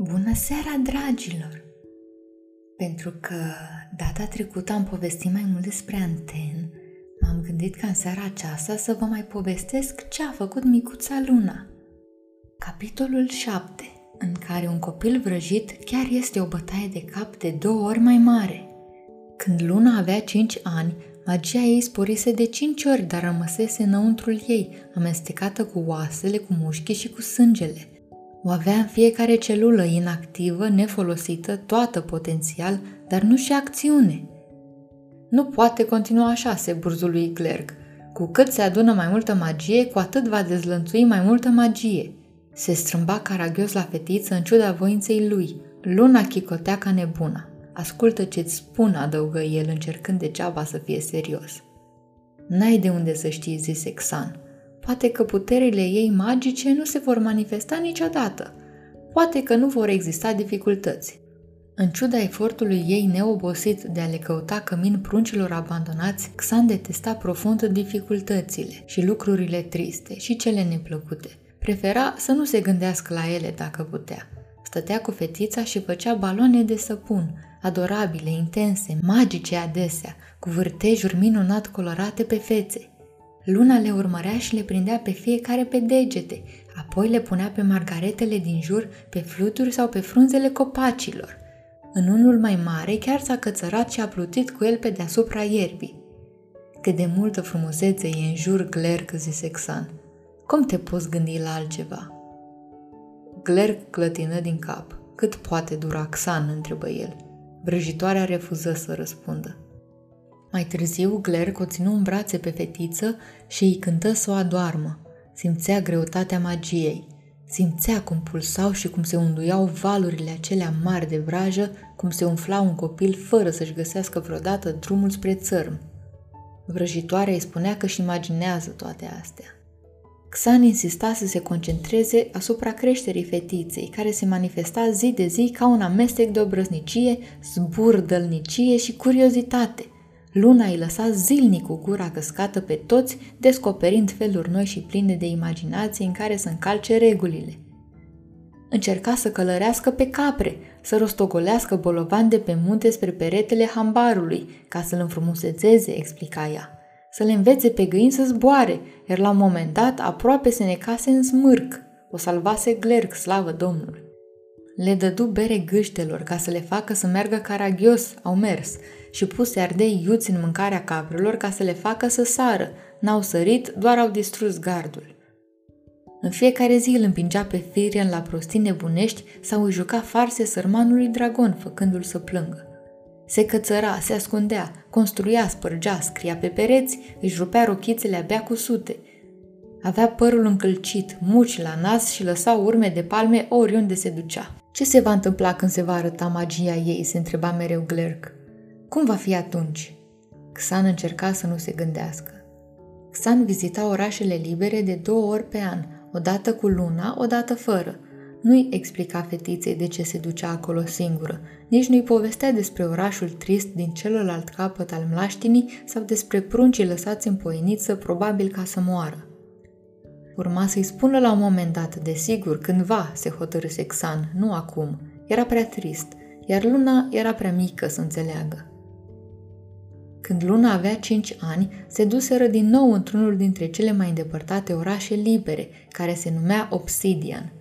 Bună seara, dragilor! Pentru că data trecută am povestit mai mult despre anten, m-am gândit ca în seara aceasta să vă mai povestesc ce a făcut micuța Luna. Capitolul 7, în care un copil vrăjit chiar este o bătaie de cap de două ori mai mare. Când Luna avea 5 ani, magia ei sporise de 5 ori, dar rămăsese înăuntrul ei, amestecată cu oasele, cu mușchii și cu sângele – o avea în fiecare celulă inactivă, nefolosită, toată potențial, dar nu și acțiune. Nu poate continua așa, se burzului Clerg. Cu cât se adună mai multă magie, cu atât va dezlănțui mai multă magie. Se strâmba caragios la fetiță în ciuda voinței lui. Luna chicotea ca nebuna. Ascultă ce-ți spun, adăugă el, încercând degeaba să fie serios. N-ai de unde să știi, zise Xan. Poate că puterile ei magice nu se vor manifesta niciodată. Poate că nu vor exista dificultăți. În ciuda efortului ei neobosit de a le căuta cămin pruncilor abandonați, Xan detesta profund dificultățile și lucrurile triste și cele neplăcute. Prefera să nu se gândească la ele dacă putea. Stătea cu fetița și făcea baloane de săpun, adorabile, intense, magice adesea, cu vârtejuri minunat colorate pe fețe. Luna le urmărea și le prindea pe fiecare pe degete, apoi le punea pe margaretele din jur, pe fluturi sau pe frunzele copacilor. În unul mai mare chiar s-a cățărat și a plutit cu el pe deasupra ierbii. Cât de multă frumusețe e în jur, Glerg, zise Xan. Cum te poți gândi la altceva? Glerg clătină din cap. Cât poate dura Xan, întrebă el. Vrăjitoarea refuză să răspundă. Mai târziu, Glerg o ținu în brațe pe fetiță și îi cântă să o adoarmă. Simțea greutatea magiei. Simțea cum pulsau și cum se unduiau valurile acelea mari de vrajă, cum se umfla un copil fără să-și găsească vreodată drumul spre țărm. Vrăjitoarea îi spunea că își imaginează toate astea. Xan insista să se concentreze asupra creșterii fetiței, care se manifesta zi de zi ca un amestec de obrăznicie, zburdălnicie și curiozitate – Luna îi lăsa zilnic cu gura căscată pe toți, descoperind feluri noi și pline de imaginație în care să încalce regulile. Încerca să călărească pe capre, să rostogolească bolovan de pe munte spre peretele hambarului, ca să-l înfrumusețeze, explica ea. Să le învețe pe găini să zboare, iar la un moment dat aproape se necase în smârc. O salvase Glerg, slavă Domnului. Le dădu bere gâștelor ca să le facă să meargă caragios, au mers, și puse ardei iuți în mâncarea caprelor ca să le facă să sară. N-au sărit, doar au distrus gardul. În fiecare zi îl împingea pe Firian la prostii nebunești sau îi juca farse sărmanului dragon, făcându-l să plângă. Se cățăra, se ascundea, construia, spărgea, scria pe pereți, își rupea rochițele abia cu sute. Avea părul încălcit, muci la nas și lăsa urme de palme oriunde se ducea. Ce se va întâmpla când se va arăta magia ei? se întreba mereu Glerk. Cum va fi atunci? Xan încerca să nu se gândească. Xan vizita orașele libere de două ori pe an, odată cu luna, odată fără. Nu-i explica fetiței de ce se ducea acolo singură, nici nu-i povestea despre orașul trist din celălalt capăt al mlaștinii sau despre pruncii lăsați în poieniță, probabil ca să moară. Urma să-i spună la un moment dat, desigur, cândva se hotărâse Xan, nu acum. Era prea trist, iar luna era prea mică să înțeleagă. Când Luna avea cinci ani, se duseră din nou într-unul dintre cele mai îndepărtate orașe libere, care se numea Obsidian.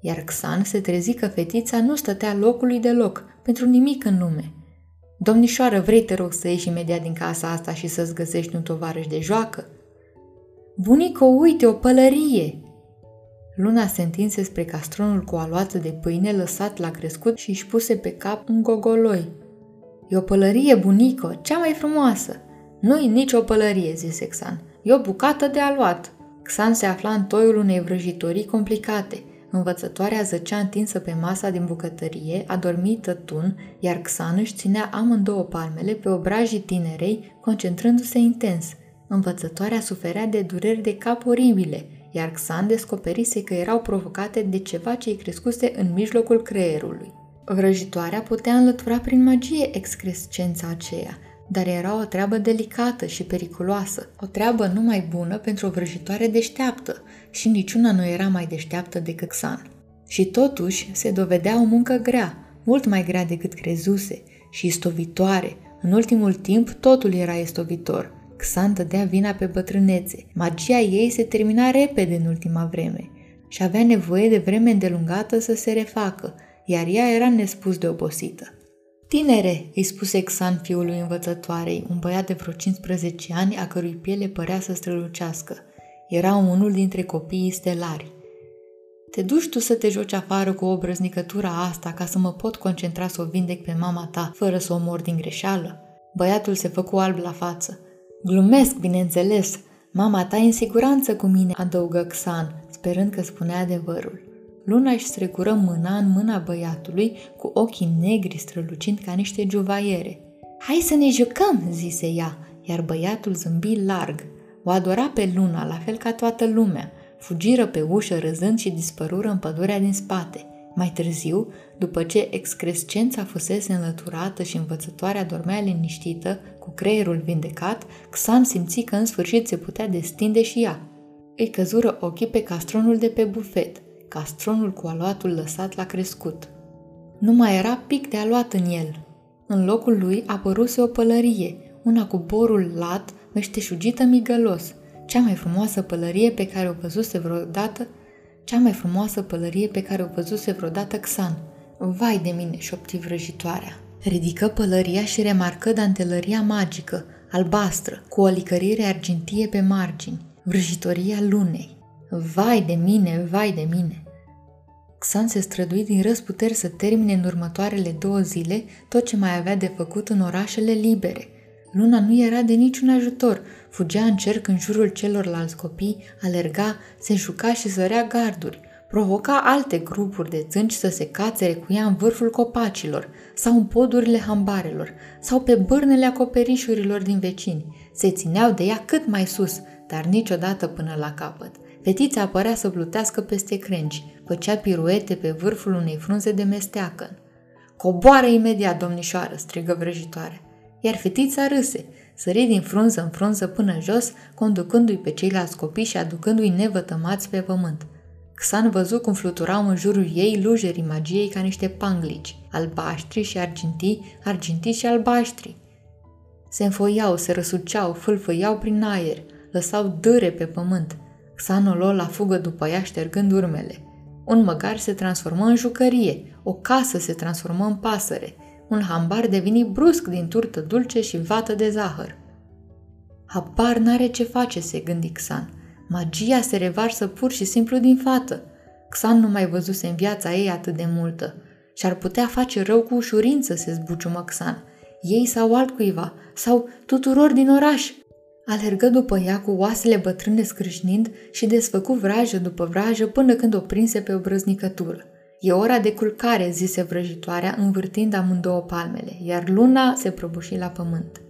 Iar Xan se trezi că fetița nu stătea locului deloc, pentru nimic în lume. Domnișoară, vrei te rog să ieși imediat din casa asta și să-ți găsești un tovarăș de joacă? Bunico, uite, o pălărie! Luna se întinse spre castronul cu aluață de pâine lăsat la crescut și își puse pe cap un gogoloi. E o pălărie, bunico, cea mai frumoasă. Nu-i nici o pălărie, zise Xan. E o bucată de aluat. Xan se afla în toiul unei vrăjitorii complicate. Învățătoarea zăcea întinsă pe masa din bucătărie, adormită tun, iar Xan își ținea amândouă palmele pe obrajii tinerei, concentrându-se intens. Învățătoarea suferea de dureri de cap oribile, iar Xan descoperise că erau provocate de ceva ce îi crescuse în mijlocul creierului. Vrăjitoarea putea înlătura prin magie excrescența aceea, dar era o treabă delicată și periculoasă, o treabă numai bună pentru o vrăjitoare deșteaptă și niciuna nu era mai deșteaptă decât Xan. Și totuși se dovedea o muncă grea, mult mai grea decât crezuse, și istovitoare. În ultimul timp totul era istovitor. Xan dădea vina pe bătrânețe. Magia ei se termina repede în ultima vreme și avea nevoie de vreme îndelungată să se refacă, iar ea era nespus de obosită. Tinere, îi spuse Xan fiului învățătoarei, un băiat de vreo 15 ani a cărui piele părea să strălucească. Era unul dintre copiii stelari. Te duci tu să te joci afară cu o brăznicătura asta ca să mă pot concentra să o vindec pe mama ta, fără să o mor din greșeală? Băiatul se făcu alb la față. Glumesc, bineînțeles. Mama ta e în siguranță cu mine, adăugă Xan, sperând că spunea adevărul. Luna își strecură mâna în mâna băiatului, cu ochii negri strălucind ca niște juvaiere. Hai să ne jucăm, zise ea, iar băiatul zâmbi larg. O adora pe Luna, la fel ca toată lumea. Fugiră pe ușă râzând și dispărură în pădurea din spate. Mai târziu, după ce excrescența fusese înlăturată și învățătoarea dormea liniștită, cu creierul vindecat, Xan simți că în sfârșit se putea destinde și ea. Îi căzură ochii pe castronul de pe bufet, castronul cu aluatul lăsat la crescut. Nu mai era pic de aluat în el. În locul lui apăruse o pălărie, una cu borul lat, meșteșugită migălos, cea mai frumoasă pălărie pe care o văzuse vreodată, cea mai frumoasă pălărie pe care o văzuse vreodată Xan. Vai de mine, șopti vrăjitoarea. Ridică pălăria și remarcă dantelăria magică, albastră, cu o licărire argintie pe margini, vrăjitoria lunei. Vai de mine, vai de mine! Xan se strădui din răsputeri să termine în următoarele două zile tot ce mai avea de făcut în orașele libere. Luna nu era de niciun ajutor, fugea în cerc în jurul celorlalți copii, alerga, se juca și sărea garduri, provoca alte grupuri de țânci să se cațere cu ea în vârful copacilor, sau în podurile hambarelor, sau pe bârnele acoperișurilor din vecini. Se țineau de ea cât mai sus, dar niciodată până la capăt. Fetița apărea să plutească peste crengi, făcea piruete pe vârful unei frunze de mesteacăn. Coboară imediat, domnișoară, strigă vrăjitoare. Iar fetița râse, sări din frunză în frunză până jos, conducându-i pe ceilalți copii și aducându-i nevătămați pe pământ. Xan văzut cum fluturau în jurul ei lujerii magiei ca niște panglici, albaștri și argintii, argintii și albaștri. Se înfoiau, se răsuceau, fâlfâiau prin aer, lăsau dâre pe pământ. Xan o la fugă după ea ștergând urmele. Un măgar se transformă în jucărie, o casă se transformă în pasăre, un hambar deveni brusc din turtă dulce și vată de zahăr. Habar n-are ce face, se gândi Xan. Magia se revarsă pur și simplu din fată. Xan nu mai văzuse în viața ei atât de multă și ar putea face rău cu ușurință, se zbuciumă Xan. Ei sau altcuiva, sau tuturor din oraș. Alergă după ea cu oasele bătrâne scrâșnind și desfăcu vrajă după vrajă până când o prinse pe o brăznicătură. E ora de culcare, zise vrăjitoarea, învârtind amândouă palmele, iar luna se prăbuși la pământ.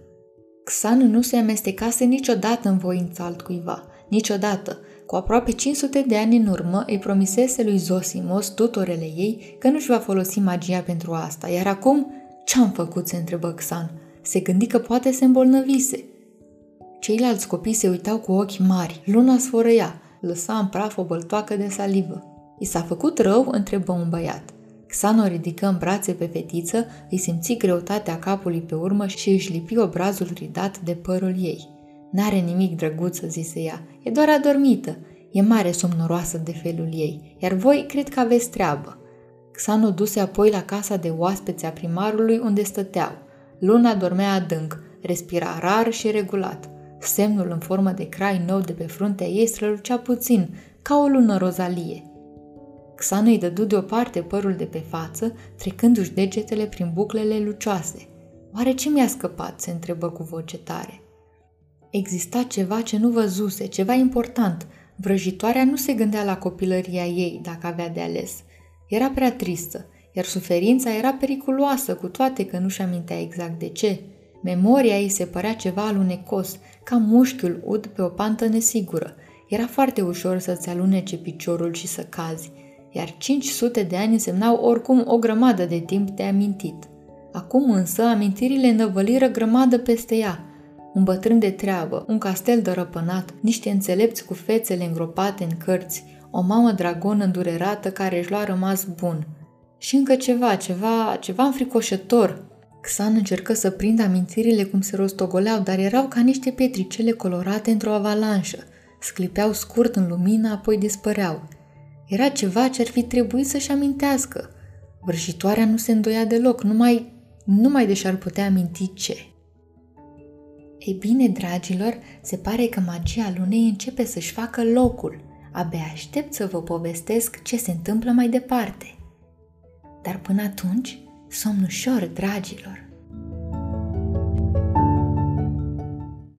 Xan nu se amestecase niciodată în voința altcuiva, niciodată. Cu aproape 500 de ani în urmă îi promisese lui Zosimos, tutorele ei, că nu-și va folosi magia pentru asta, iar acum ce-am făcut, se întrebă Xan. Se gândi că poate se îmbolnăvise. Ceilalți copii se uitau cu ochi mari, luna sfărăia, lăsa în praf o băltoacă de salivă. I s-a făcut rău? întrebă un băiat. Xano ridică în brațe pe fetiță, îi simți greutatea capului pe urmă și își lipi obrazul ridat de părul ei. N-are nimic drăguță, zise ea, e doar adormită. E mare somnoroasă de felul ei, iar voi cred că aveți treabă. Xano duse apoi la casa de oaspeți a primarului unde stăteau. Luna dormea adânc, respira rar și regulat. Semnul în formă de crai nou de pe fruntea ei strălucea puțin, ca o lună rozalie. Xana îi dădu deoparte părul de pe față, trecându-și degetele prin buclele lucioase. Oare ce mi-a scăpat?" se întrebă cu voce tare. Exista ceva ce nu văzuse, ceva important. Vrăjitoarea nu se gândea la copilăria ei, dacă avea de ales. Era prea tristă, iar suferința era periculoasă, cu toate că nu-și amintea exact de ce. Memoria ei se părea ceva alunecos, ca mușchiul ud pe o pantă nesigură. Era foarte ușor să-ți alunece piciorul și să cazi iar 500 de ani însemnau oricum o grămadă de timp de amintit. Acum însă amintirile năvăliră grămadă peste ea. Un bătrân de treabă, un castel dărăpânat, niște înțelepți cu fețele îngropate în cărți, o mamă dragon îndurerată care își lua rămas bun. Și încă ceva, ceva, ceva înfricoșător. Xan încercă să prindă amintirile cum se rostogoleau, dar erau ca niște pietricele colorate într-o avalanșă. Sclipeau scurt în lumină, apoi dispăreau. Era ceva ce ar fi trebuit să-și amintească. Vrăjitoarea nu se îndoia deloc, numai, numai de și-ar putea aminti ce. Ei bine, dragilor, se pare că magia lunei începe să-și facă locul. Abia aștept să vă povestesc ce se întâmplă mai departe. Dar până atunci, somn ușor, dragilor!